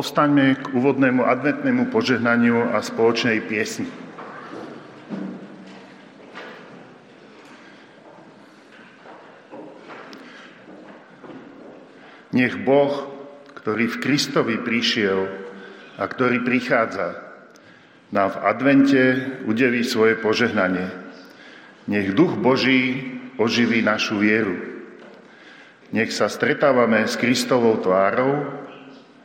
Povstaňme k úvodnému adventnému požehnaniu a spoločnej piesni. Nech Boh, ktorý v Kristovi prišiel a ktorý prichádza, nám v advente udeví svoje požehnanie. Nech Duch Boží oživí našu vieru. Nech sa stretávame s Kristovou tvárou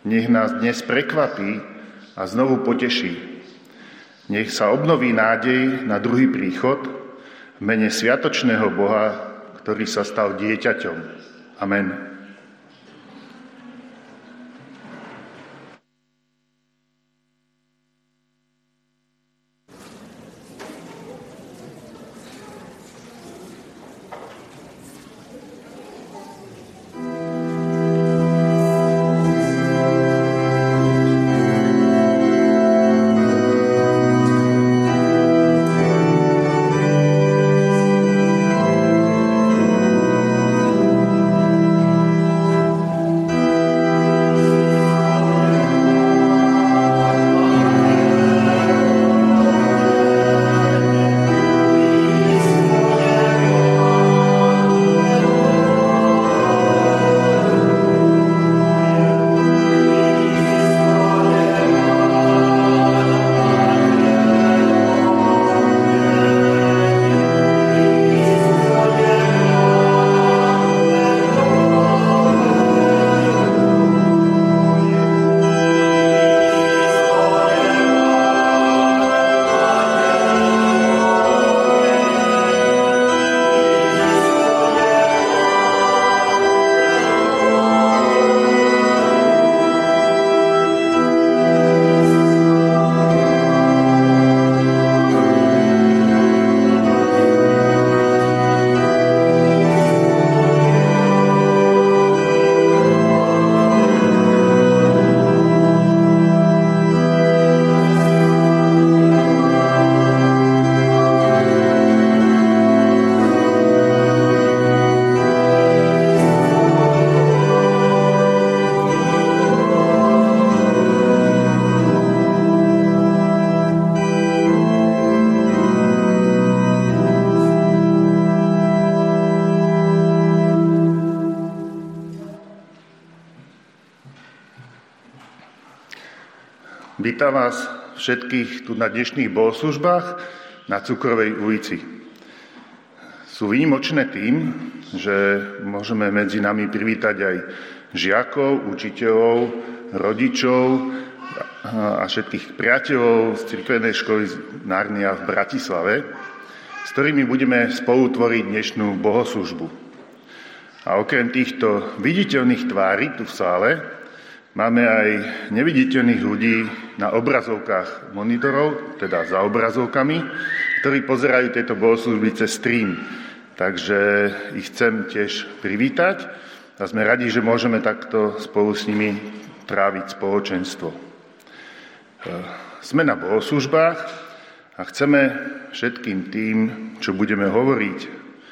nech nás dnes prekvapí a znovu poteší. Nech sa obnoví nádej na druhý príchod v mene Sviatočného Boha, ktorý sa stal dieťaťom. Amen. Vás všetkých tu na dnešných bohoslužbách na Cukrovej ulici. Sú výnimočné tým, že môžeme medzi nami privítať aj žiakov, učiteľov, rodičov a všetkých priateľov z cirkvenej školy Narnia v Bratislave, s ktorými budeme spolu tvoriť dnešnú bohoslužbu. A okrem týchto viditeľných tvári tu v sále, Máme aj neviditeľných ľudí na obrazovkách monitorov, teda za obrazovkami, ktorí pozerajú tieto bohoslužby cez stream. Takže ich chcem tiež privítať a sme radi, že môžeme takto spolu s nimi tráviť spoločenstvo. E, sme na bohoslužbách a chceme všetkým tým, čo budeme hovoriť,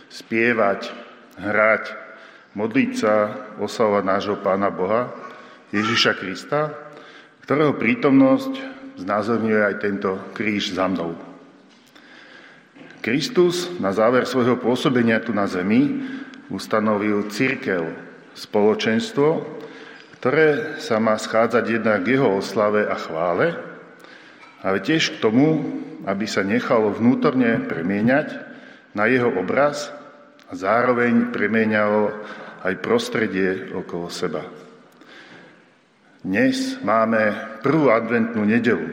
spievať, hrať, modliť sa, oslavovať nášho Pána Boha, Ježiša Krista, ktorého prítomnosť znázorňuje aj tento kríž za mnou. Kristus na záver svojho pôsobenia tu na zemi ustanovil církev, spoločenstvo, ktoré sa má schádzať jednak k jeho oslave a chvále, ale tiež k tomu, aby sa nechalo vnútorne premieňať na jeho obraz a zároveň premieňalo aj prostredie okolo seba. Dnes máme prvú adventnú nedelu.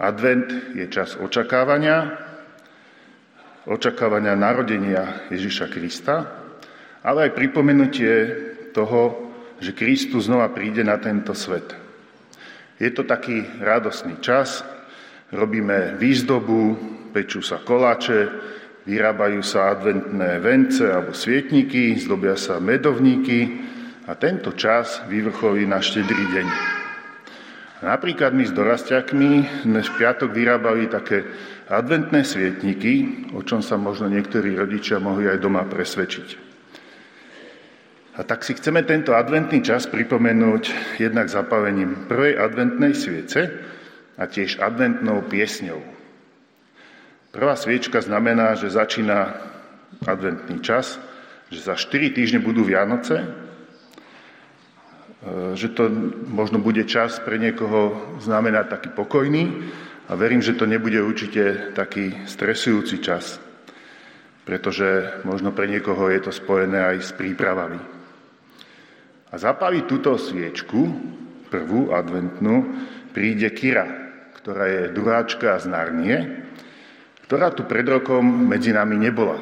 Advent je čas očakávania, očakávania narodenia Ježiša Krista, ale aj pripomenutie toho, že Kristus znova príde na tento svet. Je to taký radosný čas, robíme výzdobu, pečú sa koláče, vyrábajú sa adventné vence alebo svietniky, zdobia sa medovníky, a tento čas vyvrcholí na štedrý deň. Napríklad my s dorastiakmi sme v piatok vyrábali také adventné svietniky, o čom sa možno niektorí rodičia mohli aj doma presvedčiť. A tak si chceme tento adventný čas pripomenúť jednak zapálením prvej adventnej sviece a tiež adventnou piesňou. Prvá sviečka znamená, že začína adventný čas, že za 4 týždne budú Vianoce, že to možno bude čas pre niekoho znamená taký pokojný a verím, že to nebude určite taký stresujúci čas, pretože možno pre niekoho je to spojené aj s prípravami. A zapáliť túto sviečku, prvú adventnú, príde Kira, ktorá je druháčka z Narnie, ktorá tu pred rokom medzi nami nebola.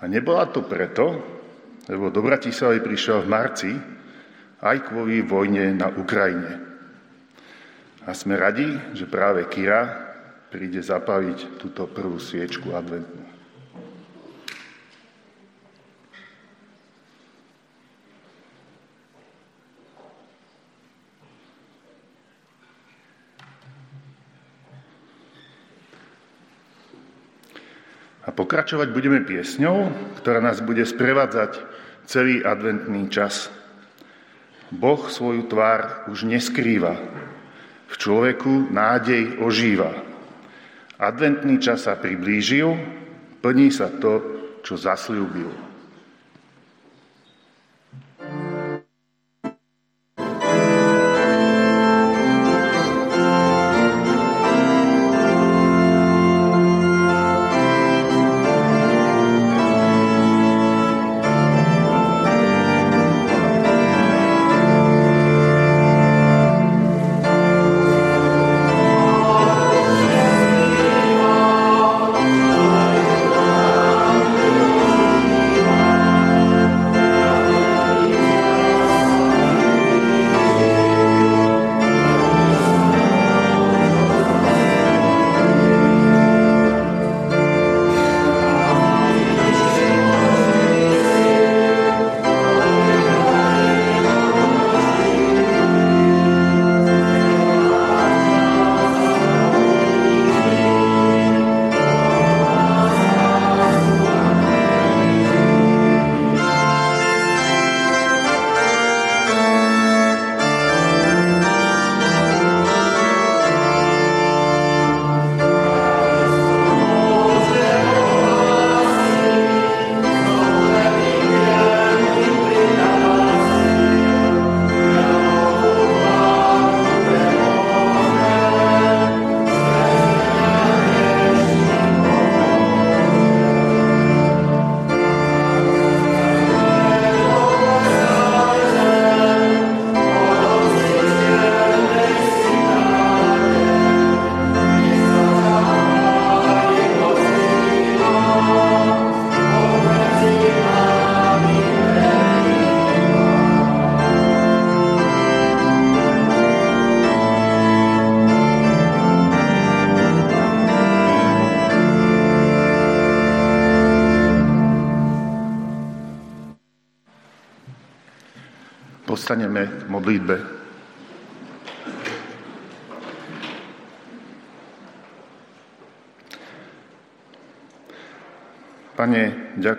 A nebola to preto, lebo do Bratislavy prišiel v marci aj kvôli vojne na Ukrajine. A sme radi, že práve Kira príde zapáliť túto prvú sviečku adventnú. A pokračovať budeme piesňou, ktorá nás bude sprevádzať celý adventný čas. Boh svoju tvár už neskrýva. V človeku nádej ožíva. Adventný čas sa priblížil, plní sa to, čo zasľúbil.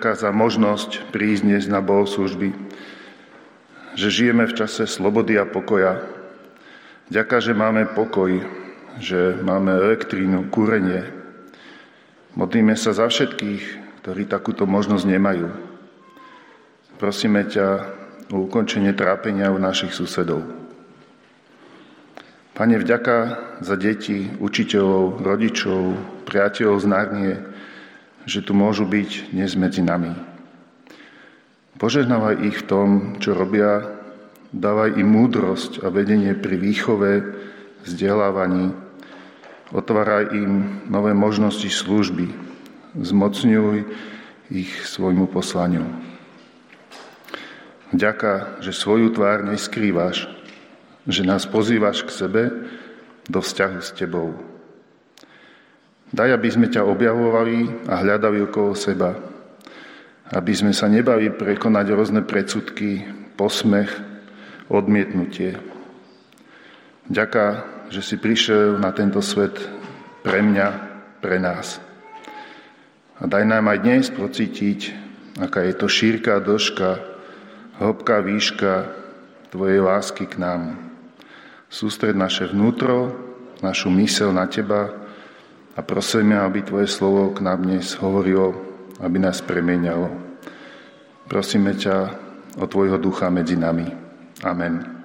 Ďaká za možnosť prísť dnes na bohoslužby, že žijeme v čase slobody a pokoja. Ďaká, že máme pokoj, že máme elektrínu, kúrenie. Modlíme sa za všetkých, ktorí takúto možnosť nemajú. Prosíme ťa, o ukončenie trápenia u našich susedov. Pane, vďaka za deti, učiteľov, rodičov, priateľov z Narnie, že tu môžu byť dnes medzi nami. Požehnávaj ich v tom, čo robia, dávaj im múdrosť a vedenie pri výchove, vzdelávaní, otváraj im nové možnosti služby, zmocňuj ich svojmu poslaniu. Ďaká, že svoju tvár neskrývaš, že nás pozývaš k sebe do vzťahu s Tebou. Daj, aby sme ťa objavovali a hľadali okolo seba, aby sme sa nebali prekonať rôzne predsudky, posmech, odmietnutie. Ďaká, že si prišiel na tento svet pre mňa, pre nás. A daj nám aj dnes procítiť, aká je to šírka, dĺžka, hĺbka, výška Tvojej lásky k nám. Sústred naše vnútro, našu mysel na Teba a prosíme, aby Tvoje slovo k nám dnes hovorilo, aby nás premienialo. Prosíme ťa o Tvojho ducha medzi nami. Amen.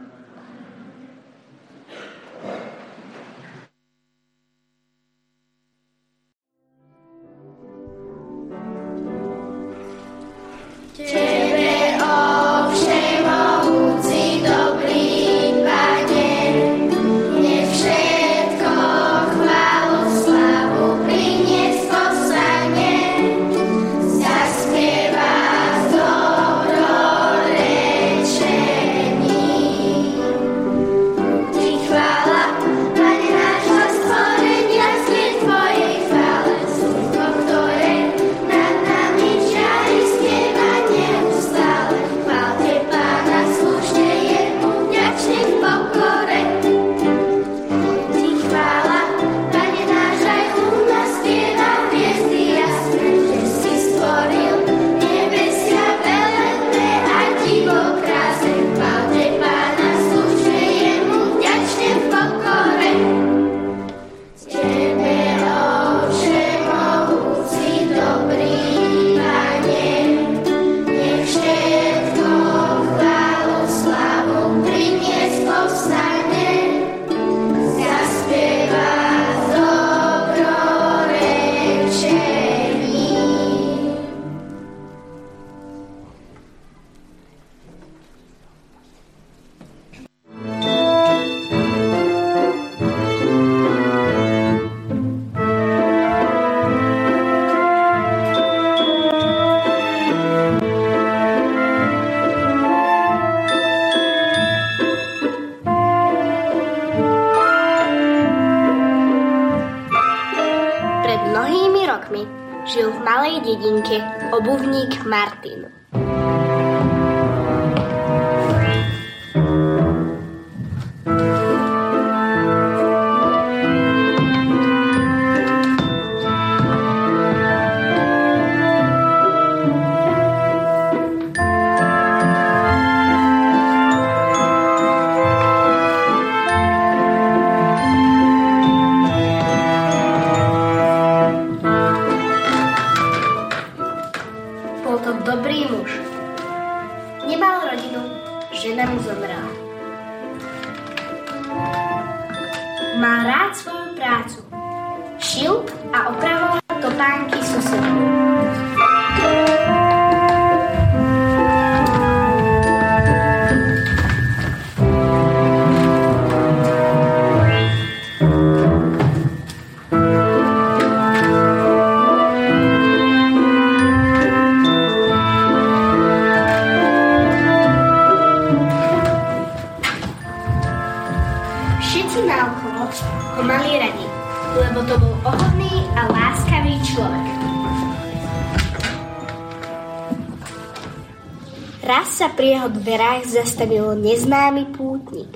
Dverách zastavil neznámy pútnik.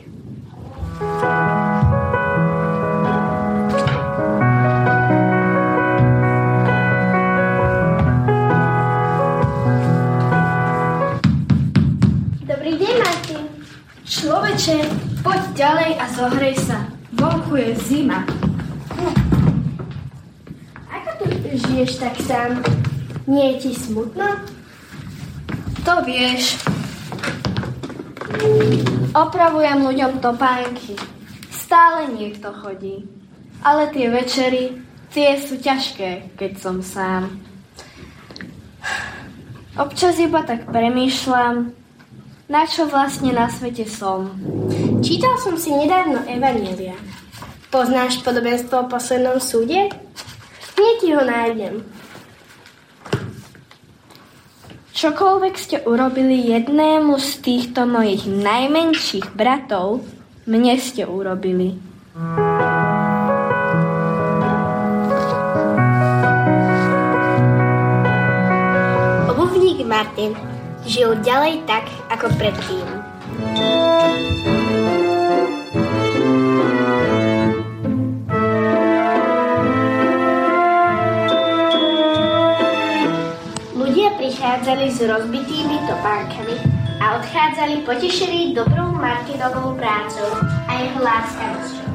Dobrý deň, Martin. Človeče, poď ďalej a zohrej sa. Vonku je zima. Ako tu žiješ tak sám? Nie je ti smutno? To vieš, Opravujem ľuďom topánky. Stále niekto chodí. Ale tie večery, tie sú ťažké, keď som sám. Občas iba tak premýšľam, na čo vlastne na svete som. Čítal som si nedávno Evanielia. Poznáš podobenstvo o poslednom súde? Hneď ho nájdem. Čokoľvek ste urobili jednému z týchto mojich najmenších bratov, mne ste urobili. Obuvník Martin žil ďalej tak, ako predtým. Prichádzali s rozbitými topánkami a odchádzali potešení dobrou Martinovou prácou a jeho láskavosťou.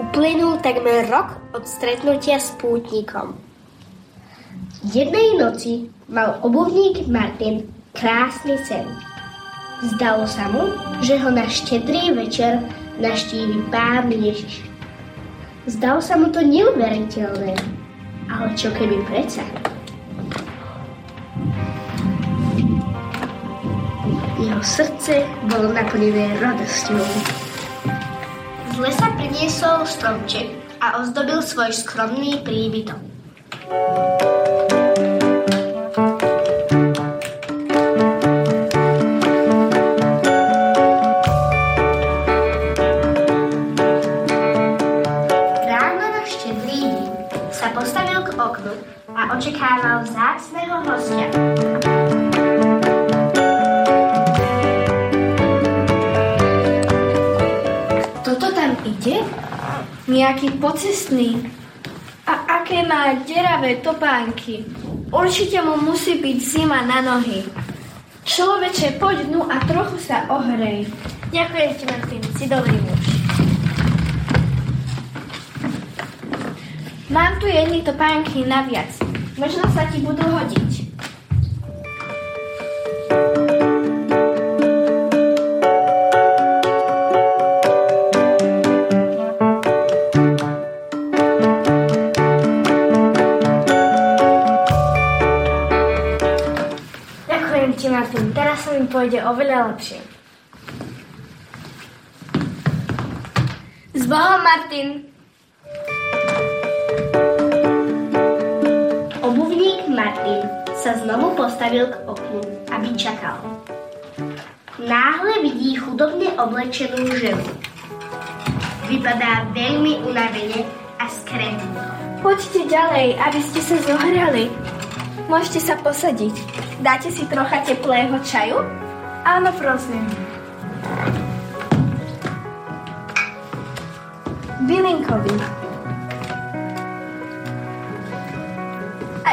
Uplynul takmer rok od stretnutia s pútnikom. Jednej noci mal obuvník Martin krásny sen. Zdalo sa mu, že ho na štedrý večer naštívi pán Ježiš. Zdalo sa mu to neuveriteľné, ale čo keby predsa? Jeho srdce bolo naplnené radosťou. Z lesa priniesol stromček a ozdobil svoj skromný príbytok. očekával vzácného hostia. Ide? Nejaký pocestný. A aké má deravé topánky. Určite mu musí byť zima na nohy. Človeče, poď dnu a trochu sa ohrej. Ďakujem ti, Martin, si dobrý muž. Mám tu jedny topánky naviac. Možno sa ti budú hodiť. Mi pôjde oveľa lepšie. S Bohom, Martin! Martin sa znovu postavil k oknu, aby čakal. Náhle vidí chudobne oblečenú ženu. Vypadá veľmi unavene a skrenuto. Poďte ďalej, aby ste sa zohrali. Môžete sa posadiť. Dáte si trocha teplého čaju? Áno, prosím. Bylinkový.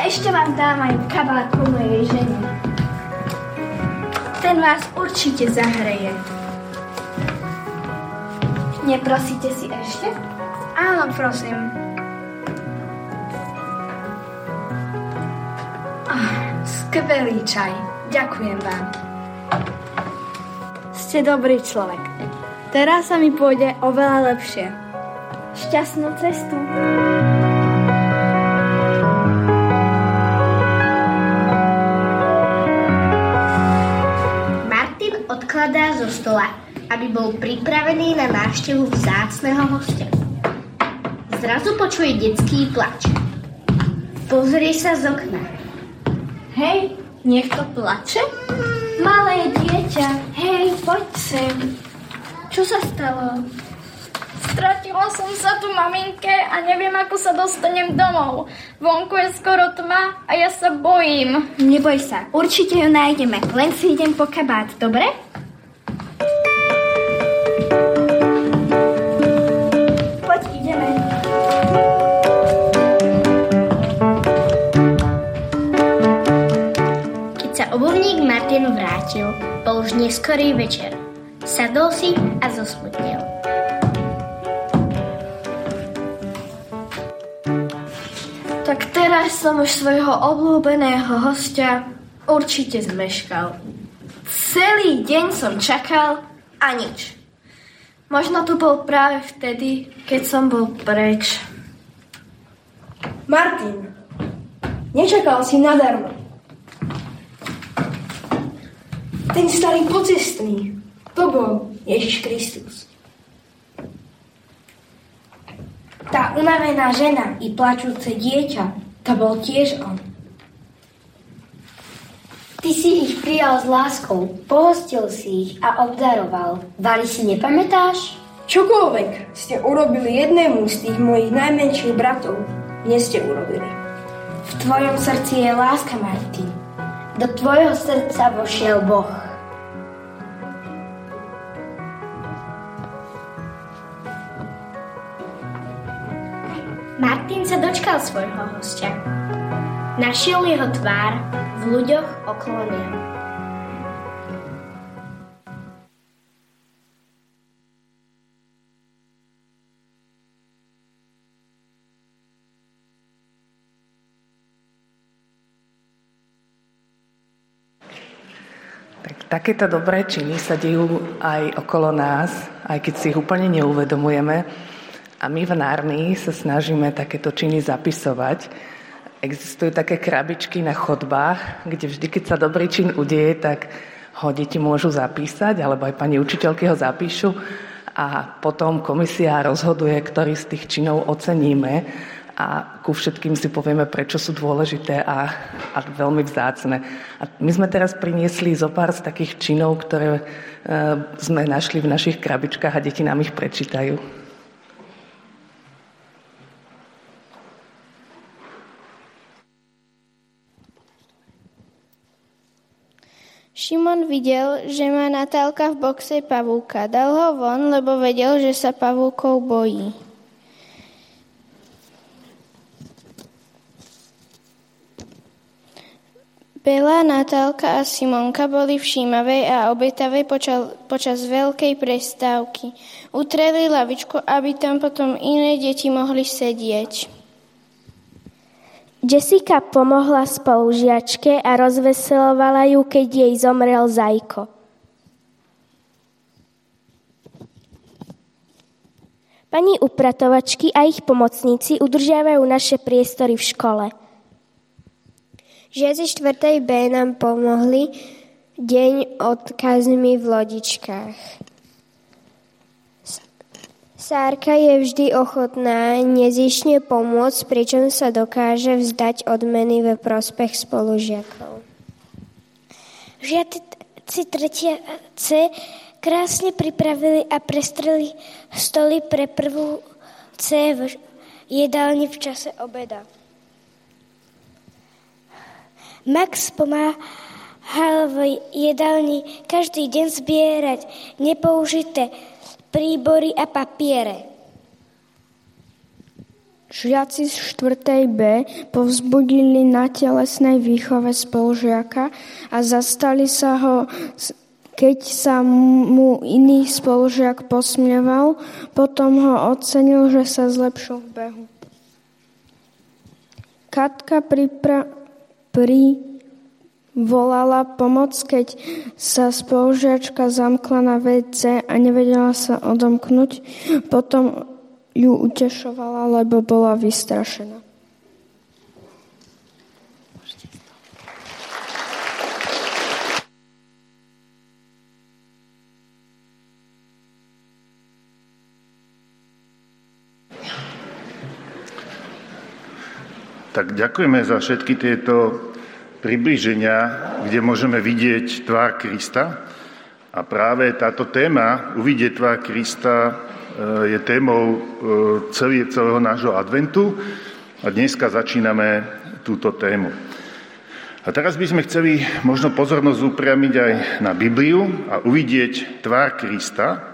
ešte vám dám aj kabát po mojej žene. Ten vás určite zahreje. Neprosíte si ešte? Áno, prosím. Skvelý čaj. Ďakujem vám. Ste dobrý človek. Teraz sa mi pôjde oveľa lepšie. Šťastnú cestu. odkladá zo stola, aby bol pripravený na návštevu vzácného hostia. Zrazu počuje detský plač. Pozrie sa z okna. Hej, niekto plače? Malé dieťa, hej, poď sem. Čo sa stalo? Stratila som sa tu maminke a neviem, ako sa dostanem domov. Vonku je skoro tma a ja sa bojím. Neboj sa, určite ju nájdeme. Len si idem po kabát, dobre? Vrátil, bol už neskorý večer. Sadol si a zosmutnil. Tak teraz som už svojho obľúbeného hostia určite zmeškal. Celý deň som čakal a nič. Možno tu bol práve vtedy, keď som bol preč. Martin, nečakal si nadarmo. Ten starý pocestný, to bol Ježiš Kristus. Tá unavená žena i plačúce dieťa, to bol tiež on. Ty si ich prijal s láskou, pohostil si ich a obdaroval. Vali si nepamätáš? Čokoľvek ste urobili jednému z tých mojich najmenších bratov, mne ste urobili. V tvojom srdci je láska, Martin. Do tvojho srdca vošiel Boh. Martin sa dočkal svojho hostia. Našiel jeho tvár v ľuďoch okolo neho. Takéto dobré činy sa dejú aj okolo nás, aj keď si ich úplne neuvedomujeme. A my v Nárnii sa snažíme takéto činy zapisovať. Existujú také krabičky na chodbách, kde vždy, keď sa dobrý čin udeje, tak ho deti môžu zapísať, alebo aj pani učiteľky ho zapíšu a potom komisia rozhoduje, ktorý z tých činov oceníme a ku všetkým si povieme, prečo sú dôležité a, a veľmi vzácne. A my sme teraz priniesli zo pár z takých činov, ktoré e, sme našli v našich krabičkách a deti nám ich prečítajú. Šimon videl, že má Natálka v boxe pavúka. Dal ho von, lebo vedel, že sa pavúkov bojí. Bela, Natálka a Simonka boli všímavej a obetavej počas, počas veľkej prestávky. Utreli lavičku, aby tam potom iné deti mohli sedieť. Jessica pomohla spolužiačke a rozveselovala ju, keď jej zomrel zajko. Pani upratovačky a ich pomocníci udržiavajú naše priestory v škole. Žiaci 4. B nám pomohli deň odkazmi v lodičkách. Sárka je vždy ochotná nezišne pomôcť, pričom sa dokáže vzdať odmeny ve prospech spolužiakov. Žiaci tretie C krásne pripravili a prestreli stoly pre prvú C v jedálni v čase obeda. Max pomáhal v jedálni každý deň zbierať nepoužité príbory a papiere. Žiaci z 4. B povzbudili na telesnej výchove spolužiaka a zastali sa ho, keď sa mu iný spolužiak posmieval, potom ho ocenil, že sa zlepšil v behu. Katka pripra- pri volala pomoc, keď sa spolužiačka zamkla na WC a nevedela sa odomknúť. Potom ju utešovala, lebo bola vystrašená. Tak ďakujeme za všetky tieto priblíženia, kde môžeme vidieť tvár Krista. A práve táto téma, uvidieť tvár Krista, e, je témou e, celého nášho adventu a dneska začíname túto tému. A teraz by sme chceli možno pozornosť upriamiť aj na Bibliu a uvidieť tvár Krista.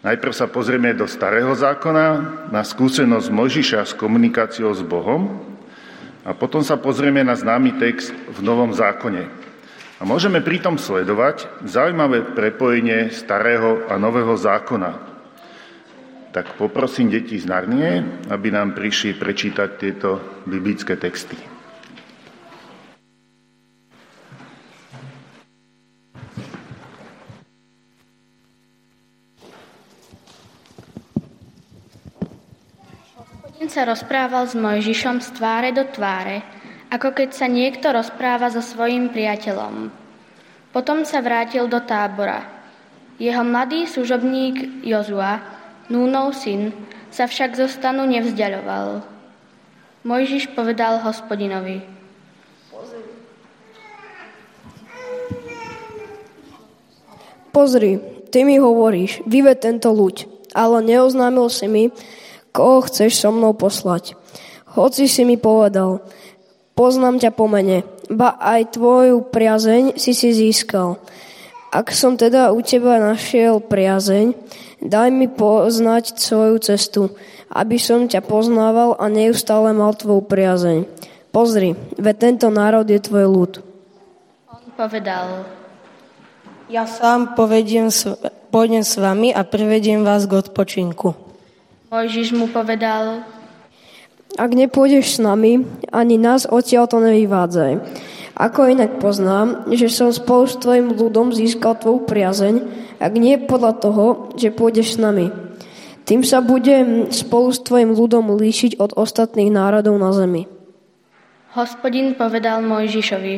Najprv sa pozrieme do Starého zákona, na skúsenosť Mojžiša s komunikáciou s Bohom a potom sa pozrieme na známy text v Novom zákone. A môžeme pritom sledovať zaujímavé prepojenie starého a nového zákona. Tak poprosím deti z Narnie, aby nám prišli prečítať tieto biblické texty. Sa rozprával s Mojžišom z tváre do tváre, ako keď sa niekto rozpráva so svojím priateľom. Potom sa vrátil do tábora. Jeho mladý služobník Jozua, Núnov syn, sa však zo stanu nevzdialoval. Mojžiš povedal hospodinovi. Pozri, ty mi hovoríš, vyved tento ľuď, ale neoznámil si mi, koho chceš so mnou poslať. Hoci si mi povedal, poznám ťa po mene, ba aj tvoju priazeň si si získal. Ak som teda u teba našiel priazeň, daj mi poznať svoju cestu, aby som ťa poznával a neustále mal tvoju priazeň. Pozri, veď tento národ je tvoj ľud. On povedal, ja sám povediem, pôjdem s vami a privediem vás k odpočinku. Mojžiš mu povedal, ak nepôjdeš s nami, ani nás odtiaľ to nevyvádzaj. Ako inak poznám, že som spolu s tvojim ľudom získal tvoju priazeň, ak nie podľa toho, že pôjdeš s nami. Tým sa budem spolu s tvojim ľudom líšiť od ostatných národov na zemi. Hospodin povedal Mojžišovi.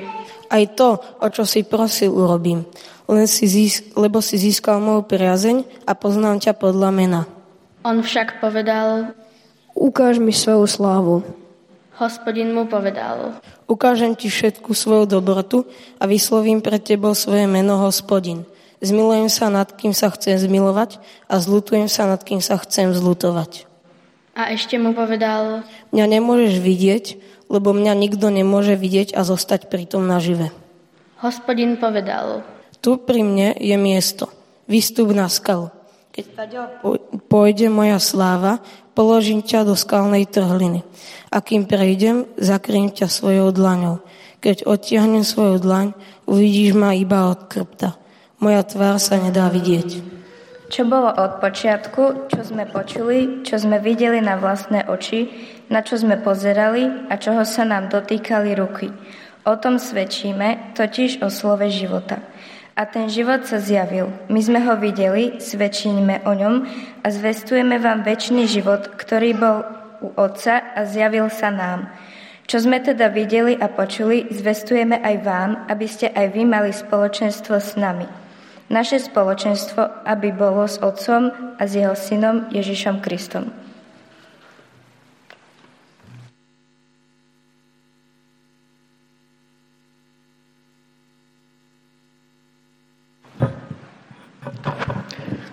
Aj to, o čo si prosil, urobím, len si získ- lebo si získal moju priazeň a poznám ťa podľa mena. On však povedal, Ukáž mi svoju slávu. hospodin mu povedal, Ukážem ti všetku svoju dobrotu a vyslovím pred tebou svoje meno hospodin. Zmilujem sa nad kým sa chcem zmilovať a zlutujem sa nad kým sa chcem zlutovať. a ešte mu povedal, Mňa nemôžeš vidieť, lebo mňa nikto nemôže vidieť a zostať pritom nažive. hospodin povedal, Tu pri mne je miesto. Vystup na skalu. Keď pôjde moja sláva, položím ťa do skalnej trhliny. A kým prejdem, zakrým ťa svojou dlaňou. Keď odtiahnem svoju dlaň, uvidíš ma iba od krpta. Moja tvár sa nedá vidieť. Čo bolo od počiatku, čo sme počuli, čo sme videli na vlastné oči, na čo sme pozerali a čoho sa nám dotýkali ruky. O tom svedčíme, totiž o slove života. A ten život sa zjavil. My sme ho videli, svedčíme o ňom a zvestujeme vám väčší život, ktorý bol u Otca a zjavil sa nám. Čo sme teda videli a počuli, zvestujeme aj vám, aby ste aj vy mali spoločenstvo s nami. Naše spoločenstvo, aby bolo s Otcom a s Jeho Synom Ježišom Kristom.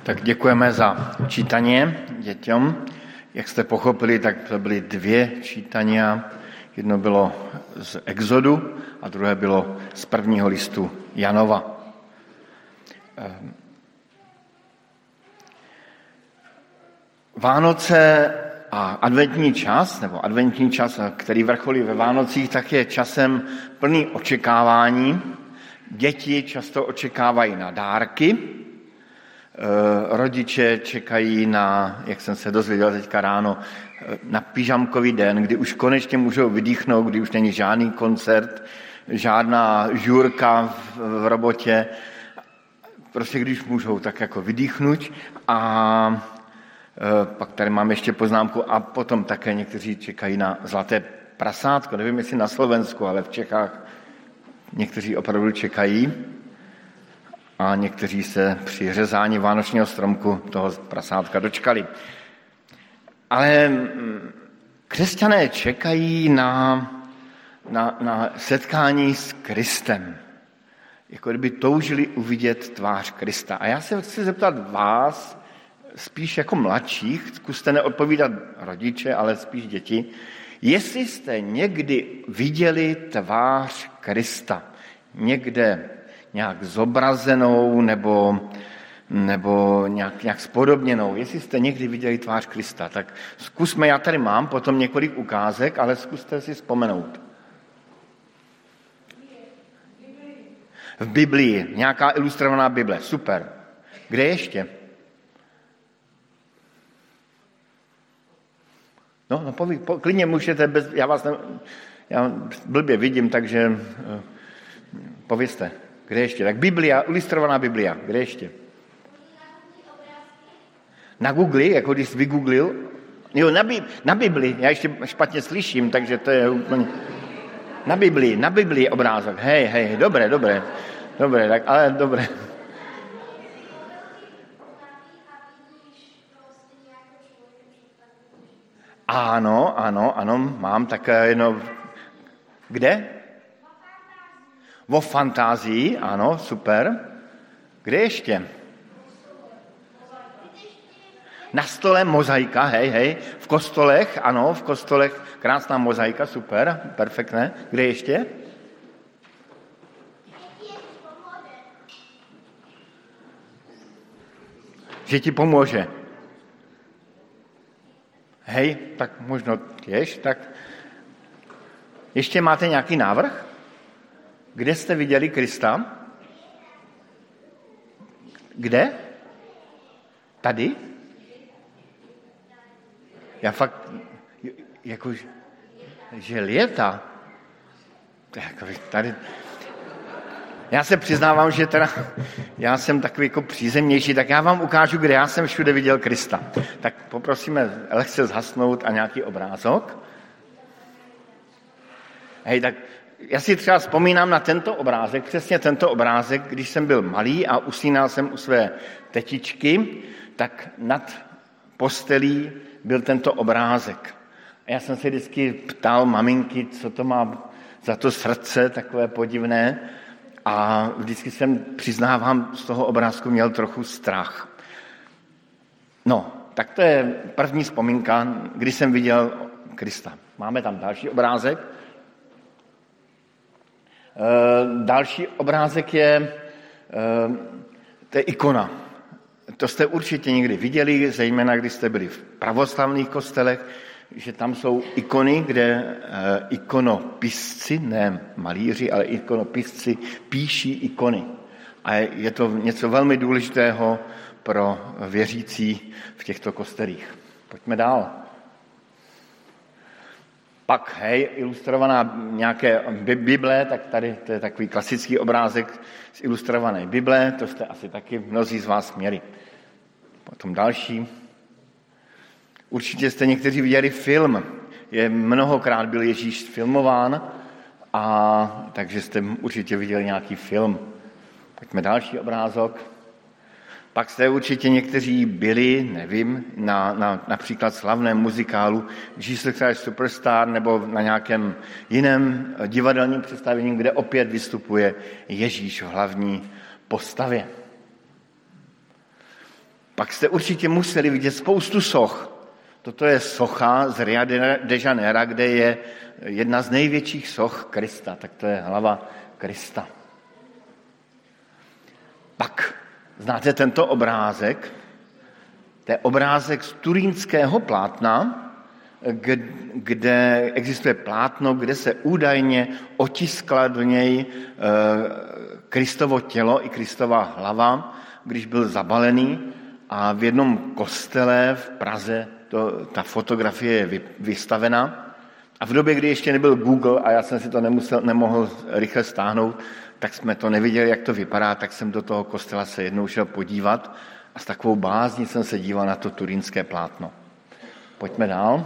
Tak děkujeme za čítanie děťom. Jak jste pochopili, tak to byly dvě čítania. Jedno bylo z Exodu a druhé bylo z prvního listu Janova. Ehm. Vánoce a adventní čas, nebo adventní čas, který vrcholí ve Vánocích, tak je časem plný očekávání. Děti často očekávají na dárky, rodiče čekají na, jak jsem se dozvěděl teďka ráno, na pyžamkový den, kdy už konečně můžou vydýchnout, kdy už není žádný koncert, žádná žůrka v, robotě, prostě když můžou tak jako vydýchnout a pak tady mám ještě poznámku a potom také někteří čekají na zlaté prasátko, nevím jestli na Slovensku, ale v Čechách někteří opravdu čekají a někteří se při řezání vánočního stromku toho prasátka dočkali. Ale křesťané čekají na, na, na setkání s Kristem. Jako kdyby toužili uvidět tvář Krista. A já se chci zeptat vás, spíš jako mladších, zkuste neodpovídat rodiče, ale spíš děti, jestli jste někdy viděli tvář Krista někde nějak zobrazenou nebo, nebo nějak, nějak spodobněnou. Jestli jste někdy viděli tvář Krista, tak zkusme, já tady mám potom několik ukázek, ale zkuste si vzpomenout. V Biblii, nějaká ilustrovaná Bible, super. Kde ještě? No, no poví, po, klidně můžete, bez, já vás ne, já blbě vidím, takže uh, povězte. Kde ještě? Tak Biblia, ilustrovaná Biblia. Kde ještě? Na Google, jako když vygooglil? Jo, na, Bi- na Bibli. Já ještě špatně slyším, takže to je úplně... Na Biblii, na Biblii obrázok. Hej, hej, dobré, dobré. Dobré, tak, ale dobré. Áno, áno, áno, mám také jedno... Kde? Vo fantázii, ano, super. Kde ještě? Na stole mozaika, hej, hej. V kostolech, ano, v kostolech krásná mozaika, super, perfektné. Kde ještě? Že ti pomůže. Hej, tak možno těž, tak ještě máte nějaký návrh? Kde jste viděli Krista? Kde? Tady? Já fakt, jako, že léta. Jako tady, já se přiznávám, že teda já jsem takový jako přízemnější, tak já vám ukážu, kde já jsem všude viděl Krista. Tak poprosíme lehce zhasnout a nějaký obrázok. Hej, tak já si třeba vzpomínám na tento obrázek, přesně tento obrázek, když jsem byl malý a usínal jsem u své tetičky, tak nad postelí byl tento obrázek. A já jsem se vždycky ptal maminky, co to má za to srdce takové podivné. A vždycky jsem, přiznávám, z toho obrázku měl trochu strach. No, tak to je první vzpomínka, kdy jsem viděl Krista. Máme tam další obrázek. Eh, další obrázek je, eh, to je ikona. To jste určitě někdy viděli, zejména když jste byli v pravoslavných kostelech, že tam jsou ikony, kde eh, ikonopisci, ne malíři, ale ikonopisci píší ikony. A je to něco velmi důležitého pro věřící v těchto kostelích. Pojďme dál. Pak, hej, ilustrovaná nějaké Bible, tak tady to je takový klasický obrázek z ilustrované Bible, to jste asi taky mnozí z vás měli. Potom další. Určitě jste někteří viděli film. Je mnohokrát byl Ježíš filmován, a takže jste určitě viděli nějaký film. Pojďme další obrázok. Pak jste určitě někteří byli, nevím, na, na například slavném muzikálu Jesus Christ Superstar nebo na nějakém jiném divadelním představení, kde opět vystupuje Ježíš v hlavní postavě. Pak jste určitě museli vidět spoustu soch. Toto je socha z Ria de Janeiro, kde je jedna z největších soch Krista. Tak to je hlava Krista. Pak Znáte tento obrázek? To je obrázek z turínského plátna, kde existuje plátno, kde se údajně otiskla do něj eh, Kristovo tělo i Kristova hlava, když byl zabalený a v jednom kostele v Praze to, ta fotografie je vystavena. A v době, kdy ještě nebyl Google a já jsem si to nemusel, nemohl rychle stáhnout, tak jsme to neviděli, jak to vypadá, tak jsem do toho kostela se jednou šel podívat a s takovou bázní jsem se díval na to turínské plátno. Pojďme dál.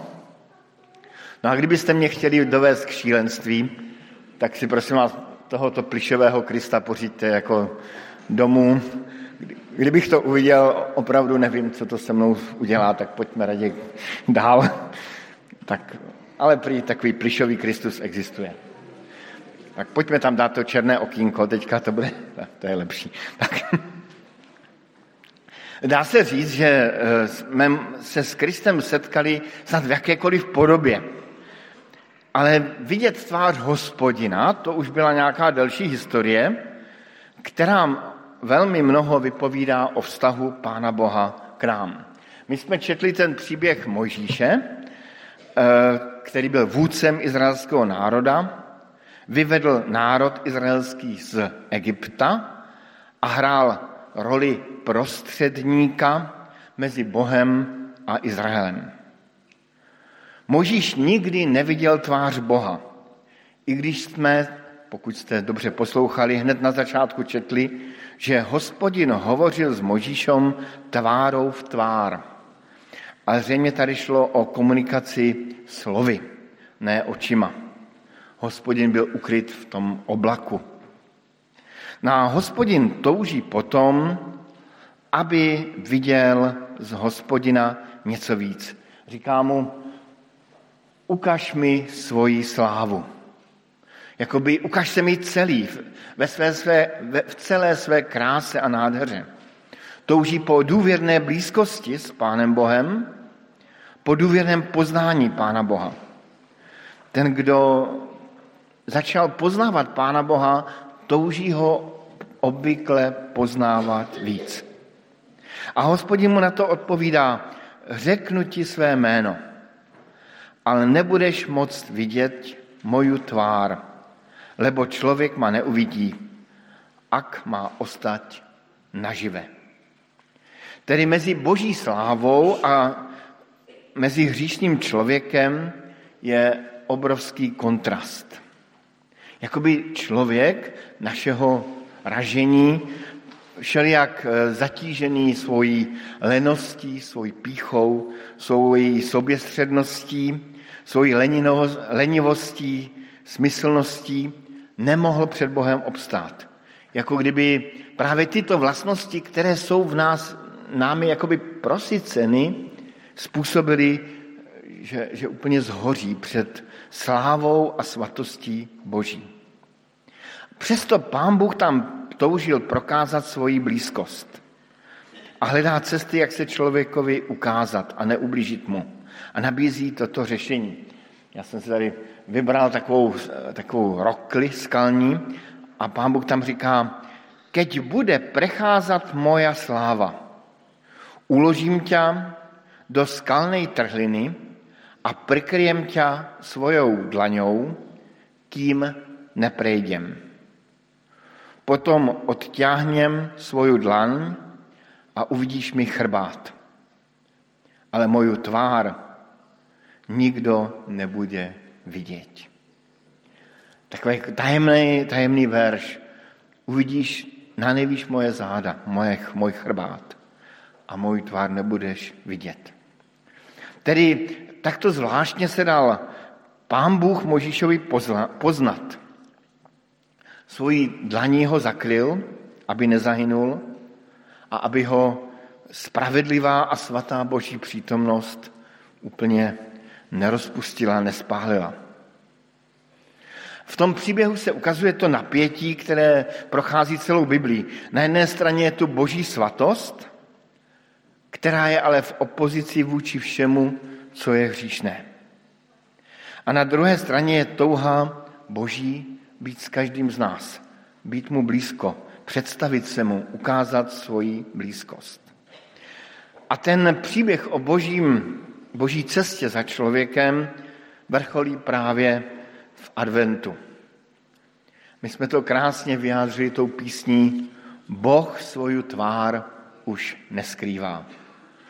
No a kdybyste mě chtěli dovést k šílenství, tak si prosím vás tohoto plišového Krista pořiďte jako domů. Kdybych to uviděl, opravdu nevím, co to se mnou udělá, tak pojďme raději dál. Tak, ale prý takový plišový Kristus existuje. Tak pojďme tam dát to černé okýnko, teďka to bude, to je lepší. Tak. Dá se říct, že eh, jsme se s Kristem setkali snad v jakékoliv podobě. Ale vidět tvář hospodina, to už byla nějaká delší historie, která velmi mnoho vypovídá o vztahu Pána Boha k nám. My jsme četli ten příběh Mojžíše, eh, který byl vůdcem izraelského národa Vyvedl národ izraelský z Egypta a hrál roli prostředníka mezi Bohem a Izraelem. Možíš nikdy neviděl tvář Boha, i když jsme, pokud jste dobře poslouchali, hned na začátku četli, že hospodin hovořil s Možíšem tvárou v tvár. Ale zřejmě tady šlo o komunikaci slovy, ne očima hospodin byl ukryt v tom oblaku. No a hospodin touží potom, aby viděl z hospodina něco víc. Říká mu, ukaž mi svoji slávu. Jakoby ukaž se mi celý, ve své, své, ve, v celé své kráse a nádheře. Touží po důvěrné blízkosti s Pánem Bohem, po důvěrném poznání Pána Boha. Ten, kdo začal poznávat Pána Boha, touží ho obvykle poznávat víc. A hospodin mu na to odpovídá, řeknu ti své jméno, ale nebudeš moct vidět moju tvár, lebo člověk ma neuvidí, ak má ostať nažive. Tedy mezi boží slávou a mezi hříšným člověkem je obrovský kontrast. Jakoby člověk našeho ražení šel jak eh, zatížený svojí leností, svojí píchou, svojí soběstředností, svojí lenivostí, smyslností, nemohl před Bohem obstát. Jako kdyby právě tyto vlastnosti, které jsou v nás námi jakoby prosyceny, způsobily, že, že úplně zhoří před slávou a svatostí Boží. Přesto pán Bůh tam toužil prokázat svoji blízkost a hledá cesty, jak se člověkovi ukázat a neublížit mu. A nabízí toto řešení. Já jsem si tady vybral takovou, takovou rokli skalní a pán Bůh tam říká, keď bude precházat moja sláva, uložím tě do skalnej trhliny a prikryjem tě svojou dlaňou, kým neprejdem. Potom odťahnem svoju dlaň a uvidíš mi chrbát. Ale moju tvár nikdo nebude vidět. Takový tajemný, tajemný verš. Uvidíš na nejvíš moje záda, moje, můj chrbát a můj tvár nebudeš vidět. Tedy takto zvláštně se dal pán Bůh Možíšovi poznat. Svojí dlaní ho zakryl, aby nezahynul a aby ho spravedlivá a svatá boží přítomnost úplně nerozpustila, nespálila. V tom příběhu se ukazuje to napětí, které prochází celou Biblí. Na jedné straně je tu boží svatost, která je ale v opozici vůči všemu, co je hříšné. A na druhé straně je touha boží být s každým z nás, být mu blízko, představit se mu, ukázat svoji blízkost. A ten příběh o božím, boží cestě za člověkem vrcholí právě v adventu. My jsme to krásně vyjádřili tou písní Boh svoju tvár už neskrývá.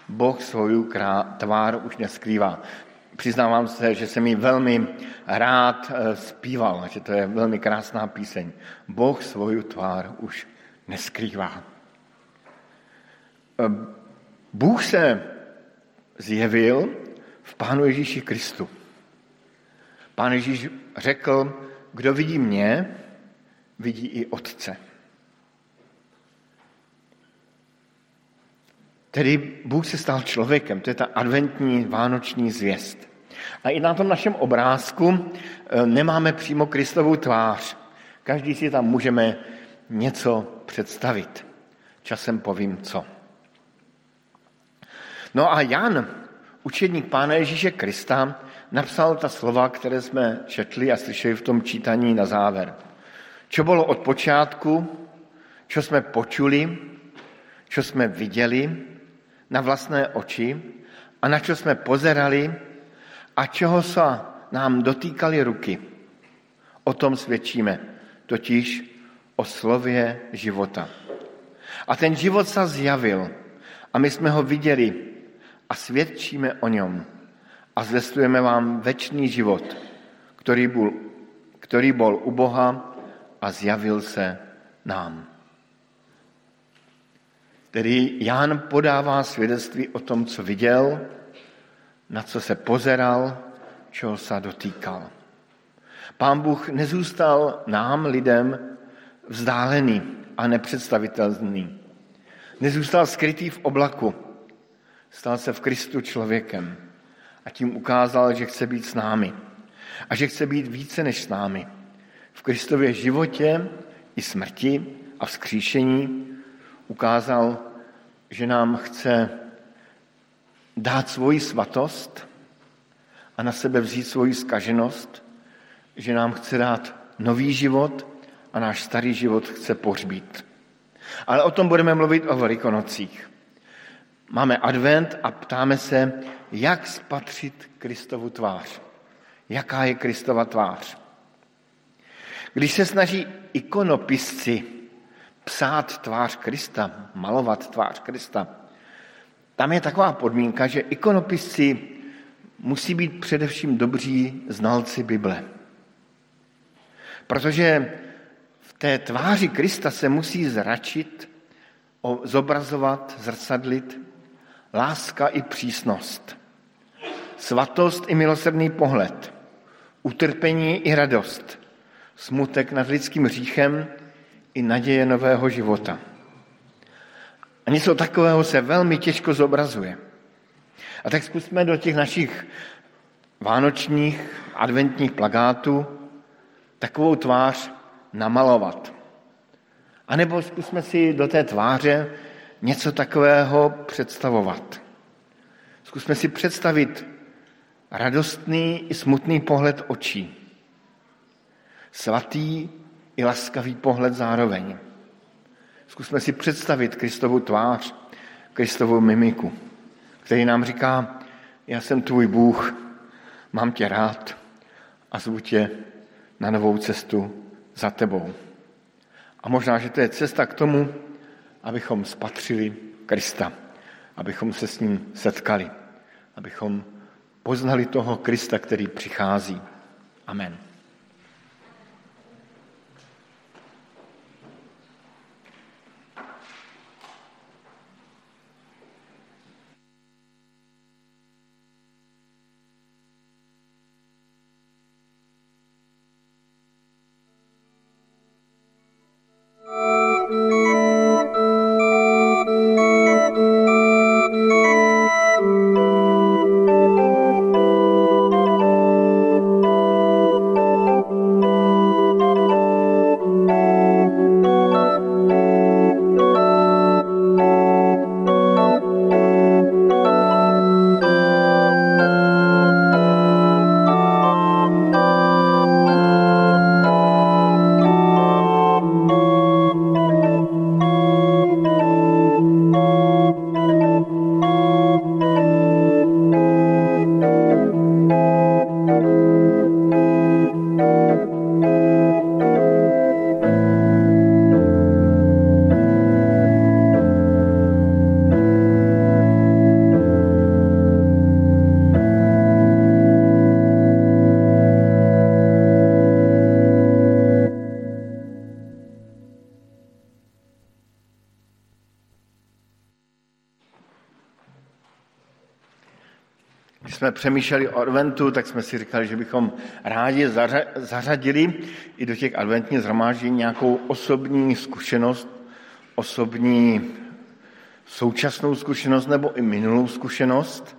Boh svoju tvár už neskrývá. Přiznávám se, že jsem ji velmi rád eh, zpíval, že to je velmi krásná píseň. Boh svoju tvár už neskrývá. Eh, Bůh se zjevil v Pánu Ježíši Kristu. Pán Ježíš řekl, kdo vidí mě, vidí i Otce. Tedy Bůh se stal člověkem, to je ta adventní vánoční zvěst. A i na tom našem obrázku e, nemáme přímo Kristovu tvář. Každý si tam můžeme něco představit. Časem povím co. No a Jan, učedník Pána Ježíše Krista, napsal ta slova, které jsme četli a slyšeli v tom čítaní na záver. Čo bylo od počátku, čo jsme počuli, čo jsme viděli na vlastné oči a na čo jsme pozerali a čeho se nám dotýkali ruky. O tom svědčíme, totiž o slově života. A ten život se zjavil a my jsme ho viděli a svědčíme o něm a zvestujeme vám večný život, který byl, který byl u Boha a zjavil se nám. Tedy Ján podává svědectví o tom, co viděl, na co se pozeral, čeho se dotýkal. Pán Bůh nezůstal nám, lidem, vzdálený a nepředstavitelný. Nezůstal skrytý v oblaku. Stal se v Kristu člověkem a tím ukázal, že chce být s námi. A že chce být více než s námi. V Kristově životě i smrti a vzkříšení ukázal, že nám chce dát svoji svatost a na sebe vzít svoji skaženost, že nám chce dát nový život a náš starý život chce pohřbít. Ale o tom budeme mluvit o Velikonocích. Máme advent a ptáme se, jak spatřit Kristovu tvář. Jaká je Kristova tvář? Když se snaží ikonopisci psát tvář Krista, malovat tvář Krista, tam je taková podmínka, že ikonopisci musí být především dobří znalci Bible. Protože v té tváři Krista se musí zračit, zobrazovat, zrcadlit láska i přísnost, svatost i milosrdný pohled, utrpení i radost, smutek nad lidským hříchem i naděje nového života. A něco takového se velmi těžko zobrazuje. A tak zkusme do těch našich vánočních adventních plagátů takovou tvář namalovat. A nebo zkusme si do té tváře něco takového představovat. Zkusme si představit radostný i smutný pohled očí. Svatý i laskavý pohled zároveň. Zkusme si představit Kristovu tvář, Kristovu mimiku, který nám říká, já jsem tvůj Bůh, mám tě rád a zvu tě na novou cestu za tebou. A možná, že to je cesta k tomu, abychom spatřili Krista, abychom se s ním setkali, abychom poznali toho Krista, který přichází. Amen. Přemýšleli o adventu, tak jsme si říkali, že bychom rádi zařadili i do těch adventních zhromáždění nějakou osobní zkušenost, osobní současnou zkušenost nebo i minulou zkušenost.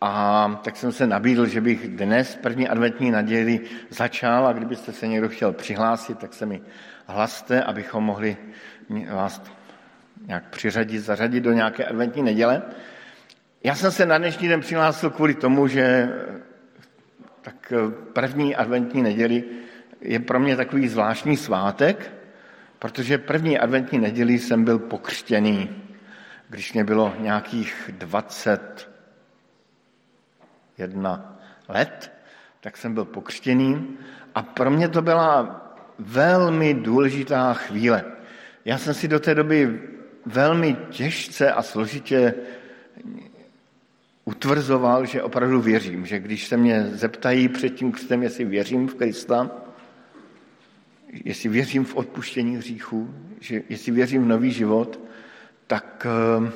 A tak jsem se nabídl, že bych dnes první adventní neděli začal a kdybyste se někdo chtěl přihlásit, tak se mi hlaste, abychom mohli vás nějak přiřadit, zařadit do nějaké adventní neděle. Já jsem se na dnešní den přihlásil kvůli tomu, že tak první adventní neděli je pro mě takový zvláštní svátek, protože první adventní neděli jsem byl pokřtěný, když mě bylo nějakých 21 let, tak jsem byl pokřtěný a pro mě to byla velmi důležitá chvíle. Já jsem si do té doby velmi těžce a složitě utvrzoval, že opravdu věřím, že když se mě zeptají před tím křtem, jestli věřím v Krista, jestli věřím v odpuštění hříchů, že jestli věřím v nový život, tak, eh,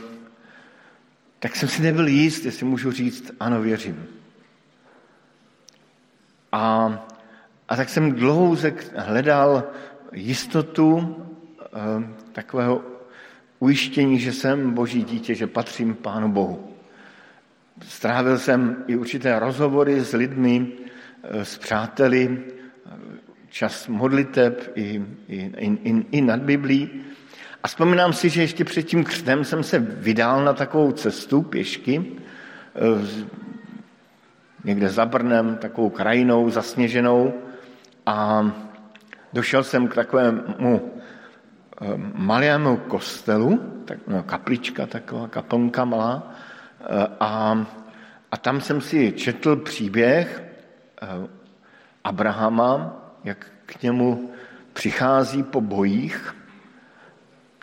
tak jsem si nebyl jíst, jestli můžu říct, ano, věřím. A, a tak jsem dlouze hledal jistotu eh, takového ujištění, že jsem boží dítě, že patřím Pánu Bohu. Strávil jsem i určité rozhovory s lidmi, eh, s přáteli, čas modliteb i, i, i, i nad Biblí. A vzpomínám si, že ještě před tím křtem jsem se vydal na takovou cestu pěšky, eh, někde za Brnem, takovou krajinou zasněženou a došel jsem k takovému malému kostelu, tak, no, kaplička taková, kaplnka malá, a, a tam jsem si četl příběh eh, Abrahama, jak k němu přichází po bojích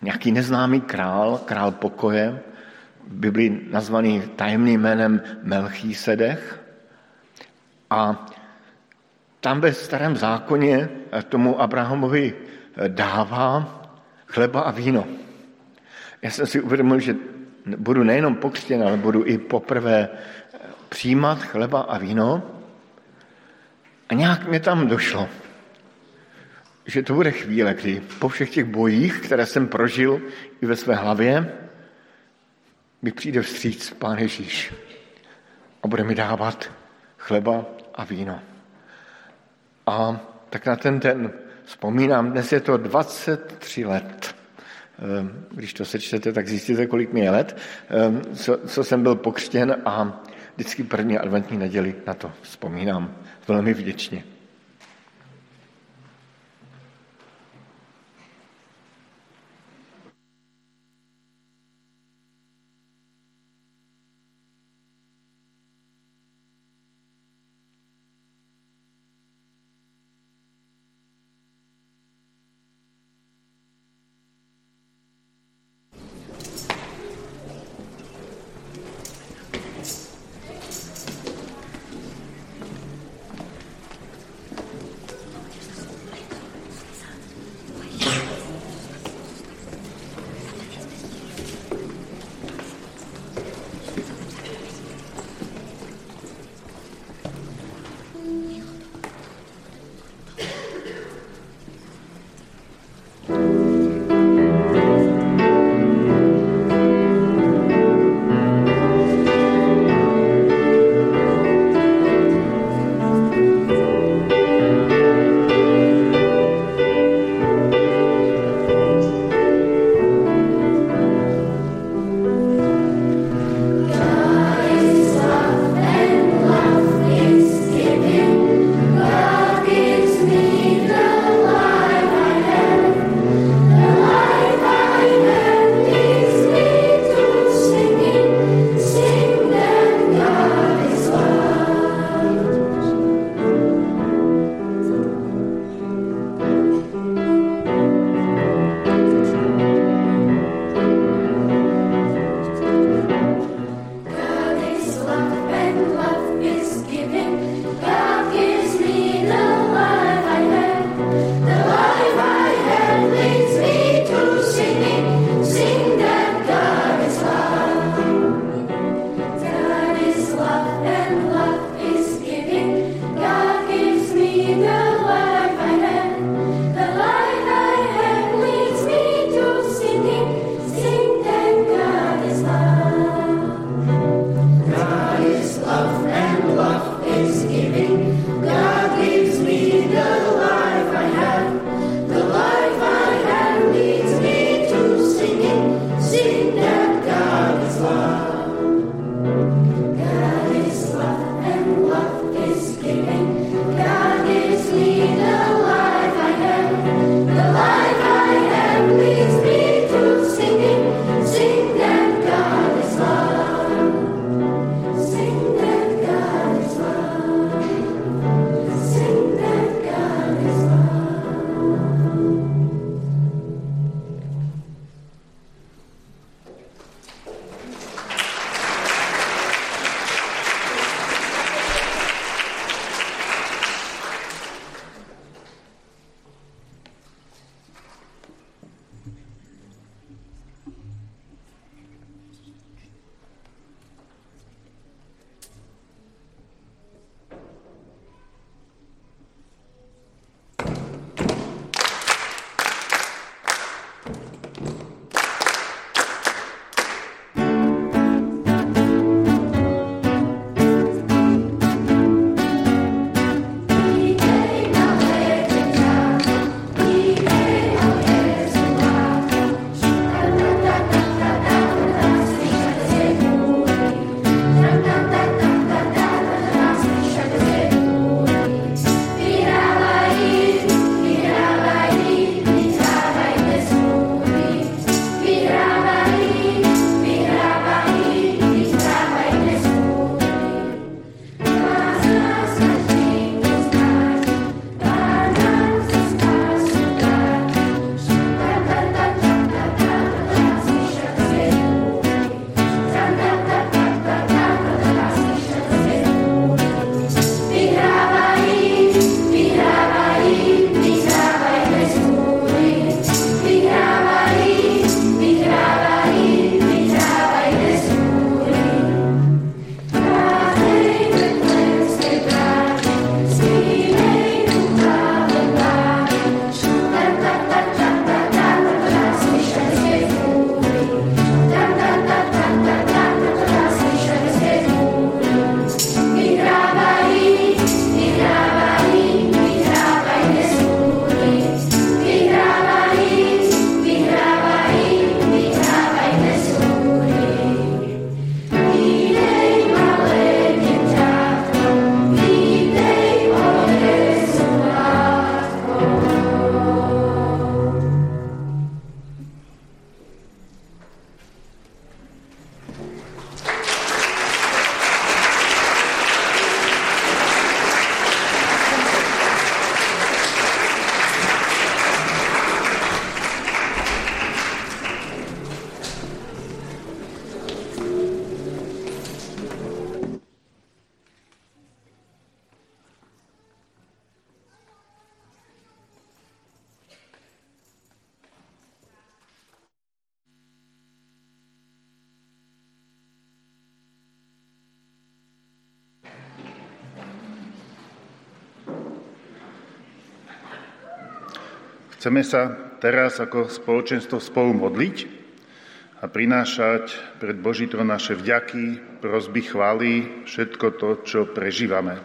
nějaký neznámý král, král pokoje, v nazvaný tajemným jménem Melchísedech. A tam ve starém zákoně tomu Abrahamovi dává chleba a víno. Já jsem si uvědomil, že budu nejenom pokřtěn, ale budu i poprvé přijímat chleba a víno. A nějak mě tam došlo, že to bude chvíle, kdy po všech těch bojích, které jsem prožil i ve své hlavě, mi přijde vstříc Pán Ježíš a bude mi dávat chleba a víno. A tak na ten den vzpomínám, dnes je to 23 let. Ehm, když to sečtete, tak zjistíte, kolik mi je let, ehm, co, co jsem byl pokřtěn a vždycky první adventní neděli na to vzpomínám velmi vděčně. Chceme sa teraz ako spoločenstvo spolu modliť a prinášať pred Boží trón naše vďaky, prosby, chvály, všetko to, čo prežívame. E,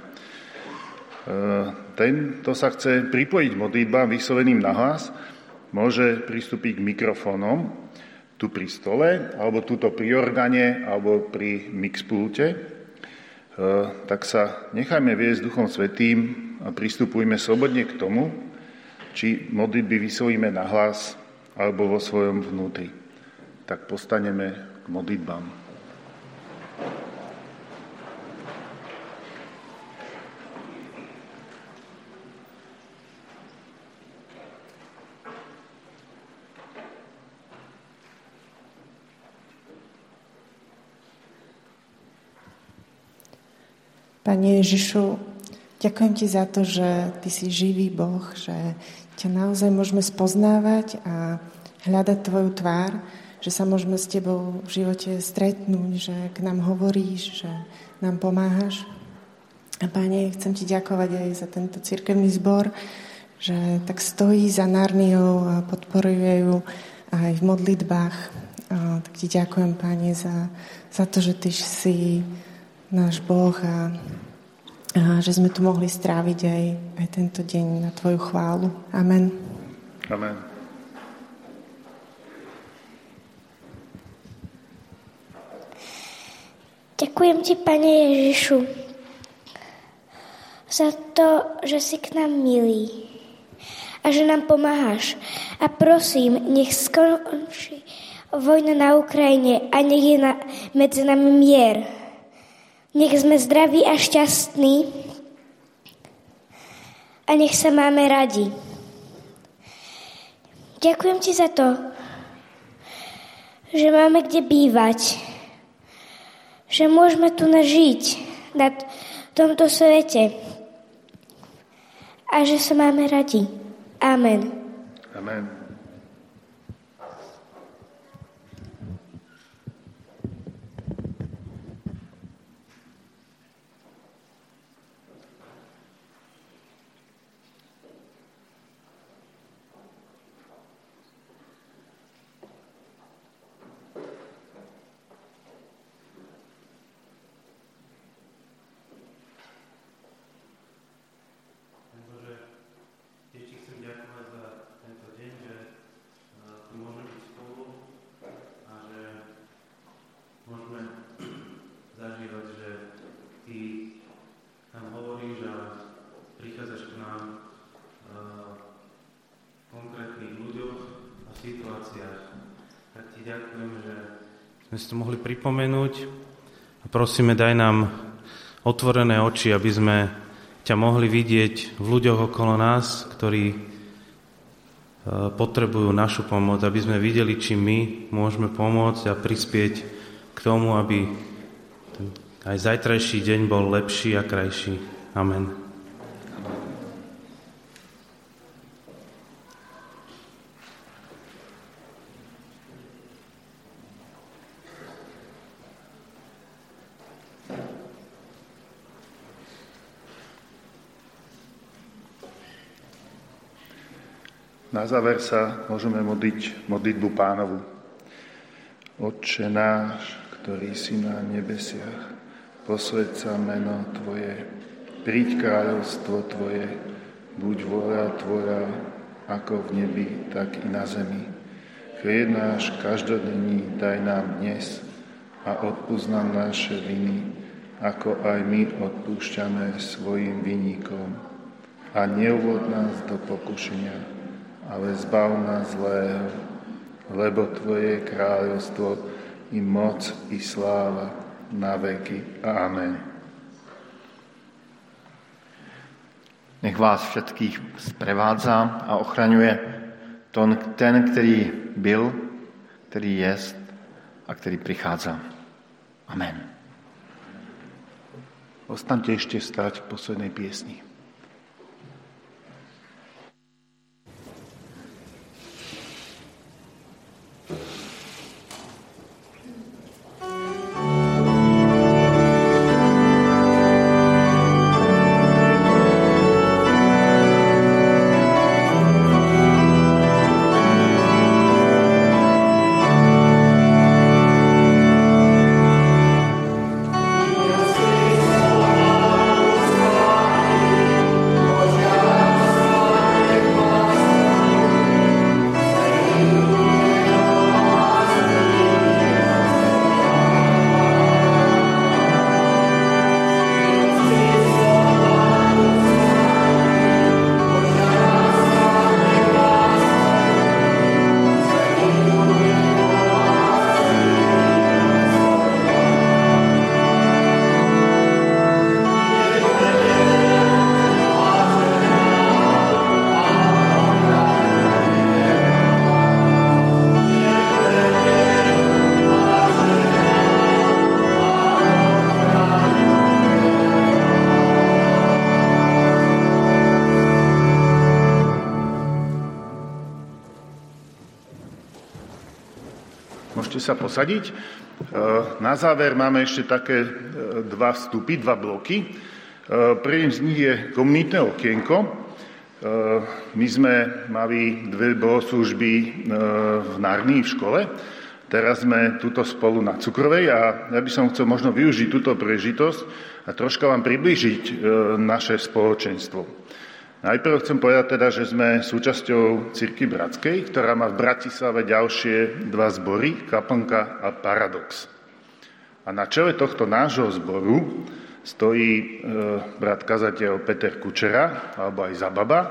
ten, to sa chce pripojiť modlitbám vysloveným hlas, môže pristúpiť k mikrofónom tu pri stole, alebo tuto pri organe, alebo pri mixpulte tak sa nechajme viesť Duchom Svetým a pristupujme slobodne k tomu, či modlitby vyslovíme na hlas alebo vo svojom vnútri. Tak postaneme k modlitbám. Pane Ježišu, ďakujem Ti za to, že Ty si živý Boh, že ťa naozaj môžeme spoznávať a hľadať Tvoju tvár, že sa môžeme s Tebou v živote stretnúť, že k nám hovoríš, že nám pomáhaš. A Pane, chcem Ti ďakovať aj za tento cirkevný zbor, že tak stojí za Narniou a podporuje ju aj v modlitbách. A tak Ti ďakujem, Pane, za, za to, že Ty si náš Boh a, a že sme tu mohli stráviť aj, aj tento deň na Tvoju chválu. Amen. Amen. Ďakujem Ti, Pane Ježišu, za to, že si k nám milý a že nám pomáhaš. A prosím, nech skončí vojna na Ukrajine a nech je na, medzi nami mier. Nech sme zdraví a šťastní a nech sa máme radi. Ďakujem ti za to, že máme kde bývať, že môžeme tu nažiť na tomto svete a že sa máme radi. Amen. Amen. Sme si to mohli pripomenúť. A prosíme, daj nám otvorené oči, aby sme ťa mohli vidieť v ľuďoch okolo nás, ktorí e, potrebujú našu pomoc, aby sme videli, či my môžeme pomôcť a prispieť k tomu, aby aj zajtrajší deň bol lepší a krajší. Amen. Na záver sa môžeme modliť modlitbu pánovu. Otče náš, ktorý si na nebesiach, posved sa meno Tvoje, príď kráľovstvo Tvoje, buď vôľa Tvoja, ako v nebi, tak i na zemi. Chlieb náš každodenní daj nám dnes a odpúsť nám naše viny, ako aj my odpúšťame svojim vinníkom. A neuvod nás do pokušenia, ale zbav nás zlého, lebo Tvoje je kráľovstvo i moc i sláva na veky. Amen. Nech vás všetkých sprevádza a ochraňuje ten, který byl, který jest a který prichádza. Amen. Ostaňte ešte stať v poslednej piesni. Sa posadiť. Na záver máme ešte také dva vstupy, dva bloky. Prvým z nich je komunitné okienko. My sme mali dve bohoslužby v Narnii v škole. Teraz sme tuto spolu na Cukrovej a ja by som chcel možno využiť túto prežitosť a troška vám priblížiť naše spoločenstvo. Najprv chcem povedať teda, že sme súčasťou Cirky Bratskej, ktorá má v Bratislave ďalšie dva zbory, Kaplnka a Paradox. A na čele tohto nášho zboru stojí e, brat kazateľ Peter Kučera, alebo aj Zababa,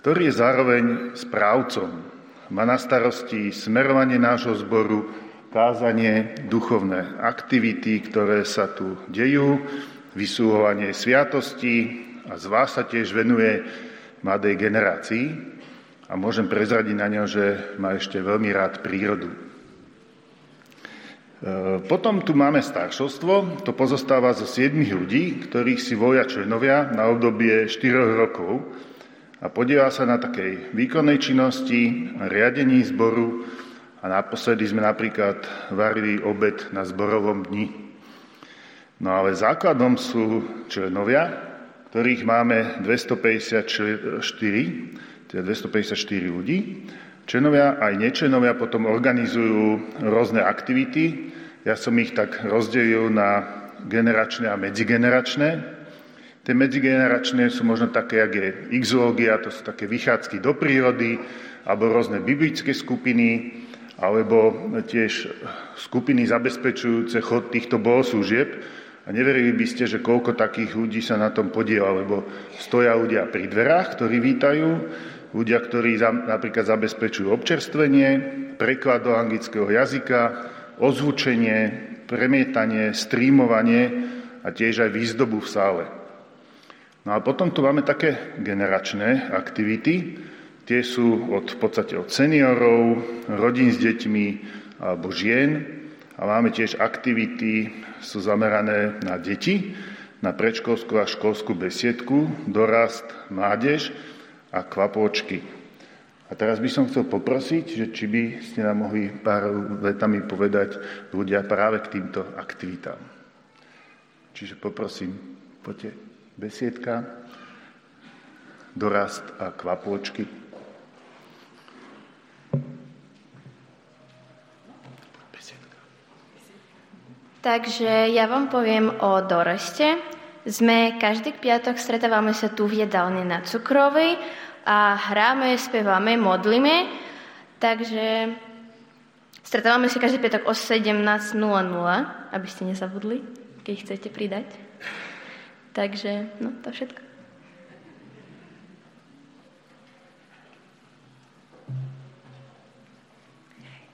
ktorý je zároveň správcom. Má na starosti smerovanie nášho zboru, kázanie, duchovné aktivity, ktoré sa tu dejú, vysúhovanie sviatostí, a z vás sa tiež venuje mladej generácii a môžem prezradiť na ňo, že má ešte veľmi rád prírodu. E, potom tu máme staršovstvo, to pozostáva zo 7 ľudí, ktorých si voja členovia na obdobie 4 rokov a podiela sa na takej výkonnej činnosti, riadení zboru a naposledy sme napríklad varili obed na zborovom dni. No ale základom sú členovia, ktorých máme 254, teda 254 ľudí. Členovia aj nečlenovia potom organizujú rôzne aktivity. Ja som ich tak rozdelil na generačné a medzigeneračné. Tie medzigeneračné sú možno také, jak je exológia, to sú také vychádzky do prírody, alebo rôzne biblické skupiny, alebo tiež skupiny zabezpečujúce chod týchto bohoslúžieb, a neverili by ste, že koľko takých ľudí sa na tom podiela, lebo stoja ľudia pri dverách, ktorí vítajú, ľudia, ktorí napríklad zabezpečujú občerstvenie, preklad do anglického jazyka, ozvučenie, premietanie, streamovanie a tiež aj výzdobu v sále. No a potom tu máme také generačné aktivity. Tie sú od, v podstate od seniorov, rodín s deťmi alebo žien, a máme tiež aktivity, sú zamerané na deti, na predškolskú a školskú besiedku, dorast, mládež a kvapôčky. A teraz by som chcel poprosiť, že či by ste nám mohli pár vetami povedať ľudia práve k týmto aktivitám. Čiže poprosím, poďte, besiedka, dorast a kvapôčky. Takže ja vám poviem o doroste. Sme každý piatok stretávame sa tu v jedálni na Cukrovej a hráme, speváme, modlíme. Takže stretávame sa každý piatok o 17.00, aby ste nezabudli, keď chcete pridať. Takže, no, to všetko.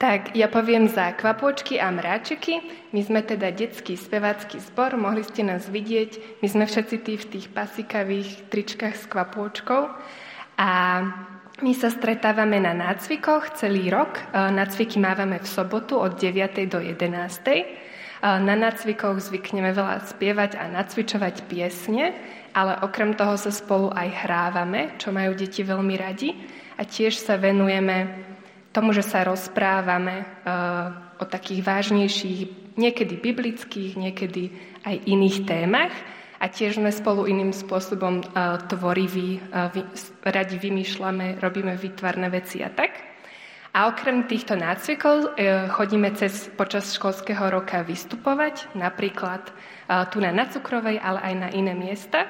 Tak, ja poviem za kvapôčky a mráčiky. My sme teda detský spevácky zbor, mohli ste nás vidieť. My sme všetci tí v tých pasikavých tričkách s kvapôčkou. A my sa stretávame na nácvikoch celý rok. E, nácviky mávame v sobotu od 9. do 11. E, na nácvikoch zvykneme veľa spievať a nacvičovať piesne, ale okrem toho sa spolu aj hrávame, čo majú deti veľmi radi. A tiež sa venujeme tomu, že sa rozprávame uh, o takých vážnejších, niekedy biblických, niekedy aj iných témach a tiež sme spolu iným spôsobom uh, tvoriví, vy, radi vymýšľame, robíme výtvarné veci a tak. A okrem týchto nácvikov chodíme cez, počas školského roka vystupovať, napríklad tu na Nacukrovej, ale aj na iné miesta.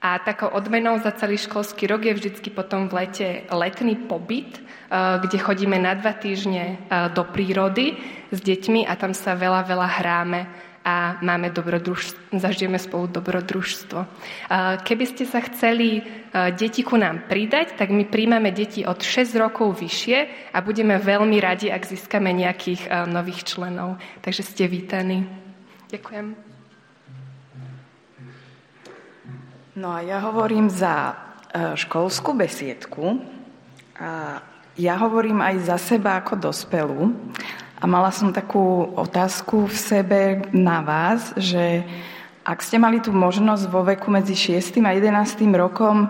A takou odmenou za celý školský rok je vždycky potom v lete letný pobyt, eh, kde chodíme na dva týždne eh, do prírody s deťmi a tam sa veľa, veľa hráme a máme dobrodružstvo, zažijeme spolu dobrodružstvo. Eh, keby ste sa chceli deti ku nám pridať, tak my príjmame deti od 6 rokov vyššie a budeme veľmi radi, ak získame nejakých nových členov. Takže ste vítaní. Ďakujem. No a ja hovorím za e, školskú besiedku a ja hovorím aj za seba ako dospelú a mala som takú otázku v sebe na vás, že ak ste mali tú možnosť vo veku medzi 6. a 11. rokom e,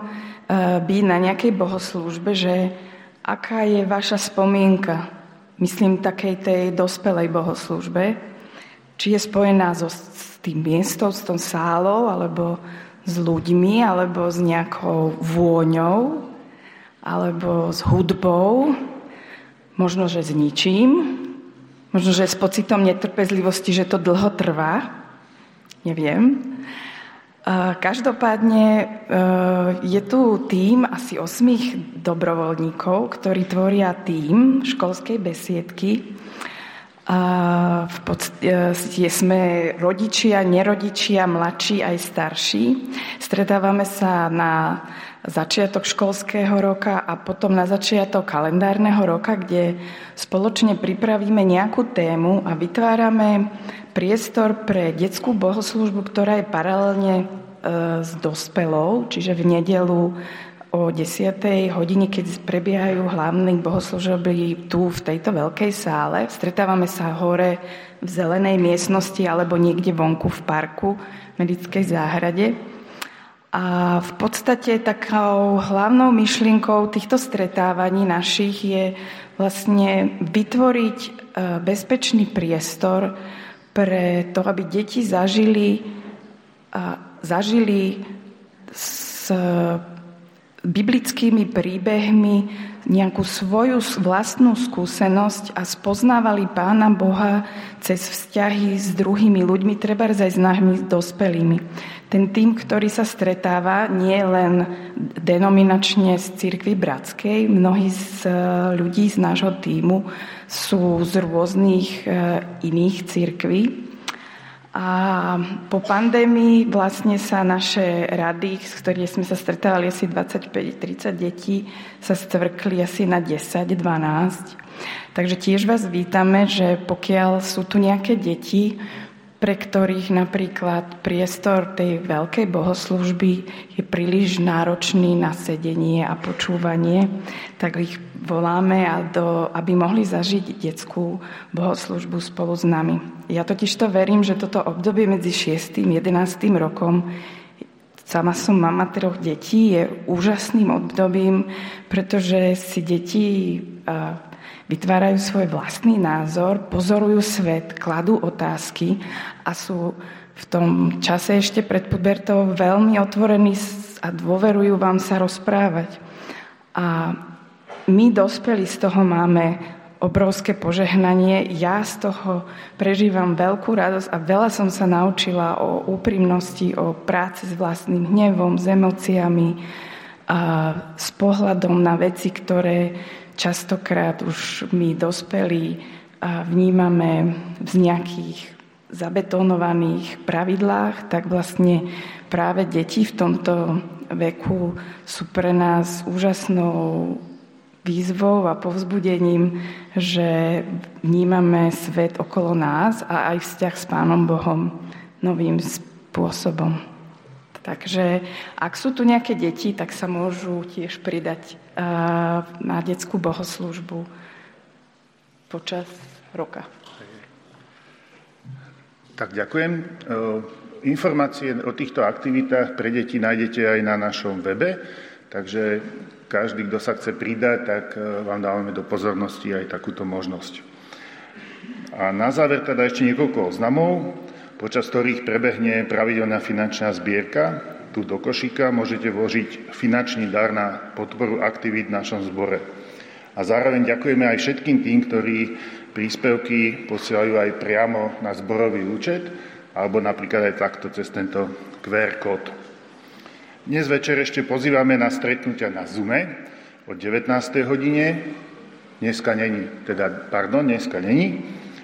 byť na nejakej bohoslúžbe, že aká je vaša spomienka myslím takej tej dospelej bohoslužbe, či je spojená so, s tým miestom, s tom sálou, alebo s ľuďmi, alebo s nejakou vôňou, alebo s hudbou, možno, že s ničím, možno, že s pocitom netrpezlivosti, že to dlho trvá, neviem. Každopádne e, je tu tým asi osmých dobrovoľníkov, ktorí tvoria tým školskej besiedky. V podstate sme rodičia, nerodičia, mladší aj starší. Stretávame sa na začiatok školského roka a potom na začiatok kalendárneho roka, kde spoločne pripravíme nejakú tému a vytvárame priestor pre detskú bohoslužbu, ktorá je paralelne e, s dospelou, čiže v nedelu o 10. hodine, keď prebiehajú hlavné bohoslužby tu v tejto veľkej sále. Stretávame sa hore v zelenej miestnosti alebo niekde vonku v parku v medickej záhrade. A v podstate takou hlavnou myšlienkou týchto stretávaní našich je vlastne vytvoriť e, bezpečný priestor, pre to, aby deti zažili, zažili s biblickými príbehmi nejakú svoju vlastnú skúsenosť a spoznávali Pána Boha cez vzťahy s druhými ľuďmi, treba aj s nami dospelými. Ten tým, ktorý sa stretáva, nie len denominačne z cirkvy bratskej, mnohí z e, ľudí z nášho týmu sú z rôznych e, iných cirkví, a po pandémii vlastne sa naše rady, s ktorými sme sa stretávali asi 25-30 detí, sa stvrkli asi na 10-12. Takže tiež vás vítame, že pokiaľ sú tu nejaké deti, pre ktorých napríklad priestor tej veľkej bohoslužby je príliš náročný na sedenie a počúvanie, tak ich voláme, a do, aby mohli zažiť detskú bohoslužbu spolu s nami. Ja totiž to verím, že toto obdobie medzi 6. a 11. rokom Sama som mama troch detí, je úžasným obdobím, pretože si deti vytvárajú svoj vlastný názor, pozorujú svet, kladú otázky a sú v tom čase ešte pred pubertou veľmi otvorení a dôverujú vám sa rozprávať. A my dospelí z toho máme obrovské požehnanie. Ja z toho prežívam veľkú radosť a veľa som sa naučila o úprimnosti, o práci s vlastným hnevom, s emóciami, a s pohľadom na veci, ktoré častokrát už my dospelí vnímame v nejakých zabetonovaných pravidlách, tak vlastne práve deti v tomto veku sú pre nás úžasnou výzvou a povzbudením, že vnímame svet okolo nás a aj vzťah s Pánom Bohom novým spôsobom. Takže ak sú tu nejaké deti, tak sa môžu tiež pridať na detskú bohoslužbu počas roka. Tak ďakujem. E, informácie o týchto aktivitách pre deti nájdete aj na našom webe, takže každý, kto sa chce pridať, tak e, vám dávame do pozornosti aj takúto možnosť. A na záver teda ešte niekoľko oznamov počas ktorých prebehne pravidelná finančná zbierka. Tu do košíka môžete vložiť finančný dar na podporu aktivít v našom zbore. A zároveň ďakujeme aj všetkým tým, ktorí príspevky posielajú aj priamo na zborový účet, alebo napríklad aj takto cez tento QR kód. Dnes večer ešte pozývame na stretnutia na Zume o 19. hodine. Dneska není, teda, pardon, dneska není.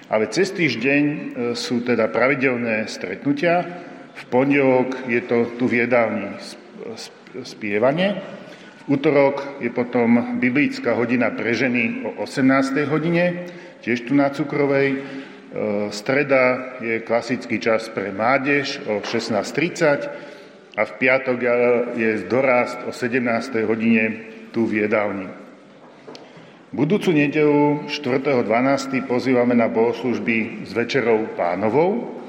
Ale cez týždeň e, sú teda pravidelné stretnutia. V pondelok je to tu v jedálni spievanie. V útorok je potom biblická hodina pre ženy o 18. hodine, tiež tu na Cukrovej. E, streda je klasický čas pre mládež o 16.30 a v piatok je dorast o 17. hodine tu v jedálni. Budúcu nedelu 4.12. pozývame na bohoslužby s Večerou pánovou,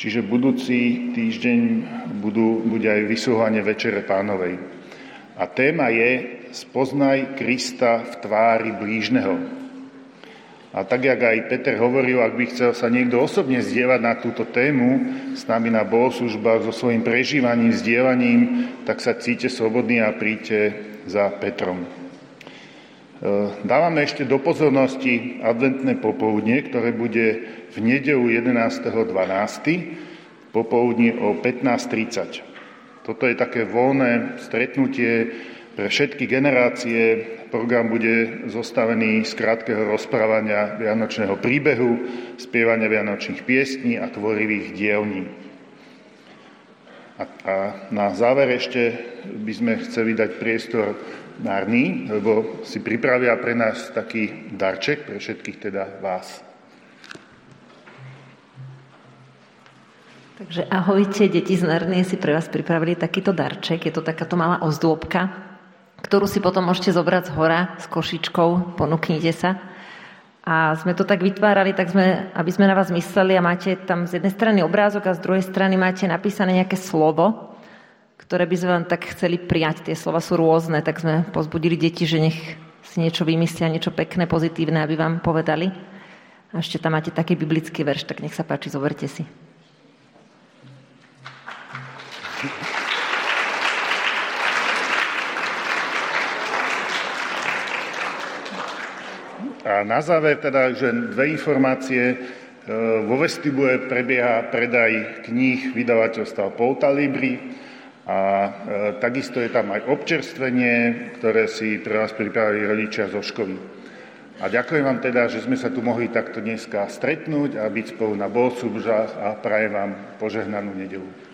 čiže budúci týždeň budú, bude aj vysúhanie Večere pánovej. A téma je Spoznaj Krista v tvári blížneho. A tak, jak aj Peter hovoril, ak by chcel sa niekto osobne zdieľať na túto tému s nami na bohoslužbách, so svojím prežívaním, zdieľaním, tak sa cíte slobodný a príďte za Petrom. E, dávame ešte do pozornosti adventné popoludne, ktoré bude v nedelu 11.12. popoludní o 15.30. Toto je také voľné stretnutie pre všetky generácie program bude zostavený z krátkeho rozprávania Vianočného príbehu, spievania Vianočných piesní a tvorivých dielní. A, a na záver ešte by sme chceli dať priestor Narní, lebo si pripravia pre nás taký darček, pre všetkých teda vás. Takže ahojte, deti z Narnie si pre vás pripravili takýto darček. Je to takáto malá ozdôbka ktorú si potom môžete zobrať z hora s košičkou, ponúknite sa. A sme to tak vytvárali, tak sme, aby sme na vás mysleli a máte tam z jednej strany obrázok a z druhej strany máte napísané nejaké slovo, ktoré by sme vám tak chceli prijať. Tie slova sú rôzne, tak sme pozbudili deti, že nech si niečo vymyslia, niečo pekné, pozitívne, aby vám povedali. A ešte tam máte taký biblický verš, tak nech sa páči, zoberte si. A na záver teda, že dve informácie. E, vo vestibule prebieha predaj kníh vydavateľstva Polta Libri a e, takisto je tam aj občerstvenie, ktoré si pre vás pripravili rodičia zo školy. A ďakujem vám teda, že sme sa tu mohli takto dneska stretnúť a byť spolu na bohoslužách a prajem vám požehnanú nedelu.